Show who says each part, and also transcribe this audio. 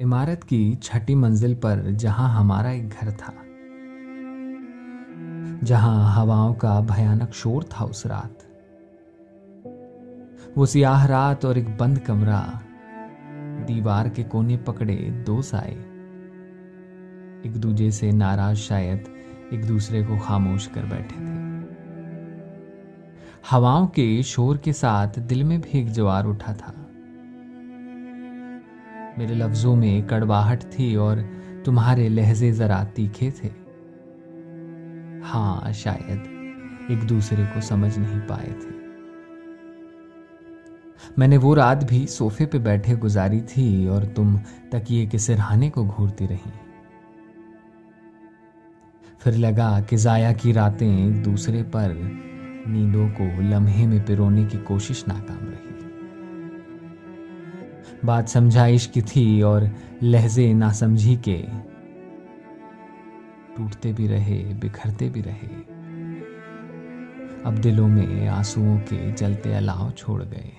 Speaker 1: इमारत की छठी मंजिल पर जहाँ हमारा एक घर था, जहाँ हवाओं का भयानक शोर था उस रात। वो सियाह रात और एक बंद कमरा दीवार के कोने पकड़े दो साए। एक दूजे से नाराज़ शायद एक दूसरे को खामोश कर बैठे थे। हवाओं के शोर के साथ दिल में भी एक जवार उठा था। मेरे लफ्जों में कड़वाहट थी और तुम्हारे लहजे जरा तीखे थे। हाँ शायद एक दूसरे को समझ नहीं पाए थे। मैंने वो रात भी सोफे पे बैठे गुजारी थी और तुम तकिए के सिरहाने को घूरती रही। फिर लगा कि जाया की रातें एक दूसरे पर नींदों को लम्हे में पिरोने की कोशिश नाकाम। बात समझाइश की थी और लहजे ना समझी के टूटते भी रहे, बिखरते भी रहे। अब दिलों में आंसुओं के जलते अलाव छोड़ गए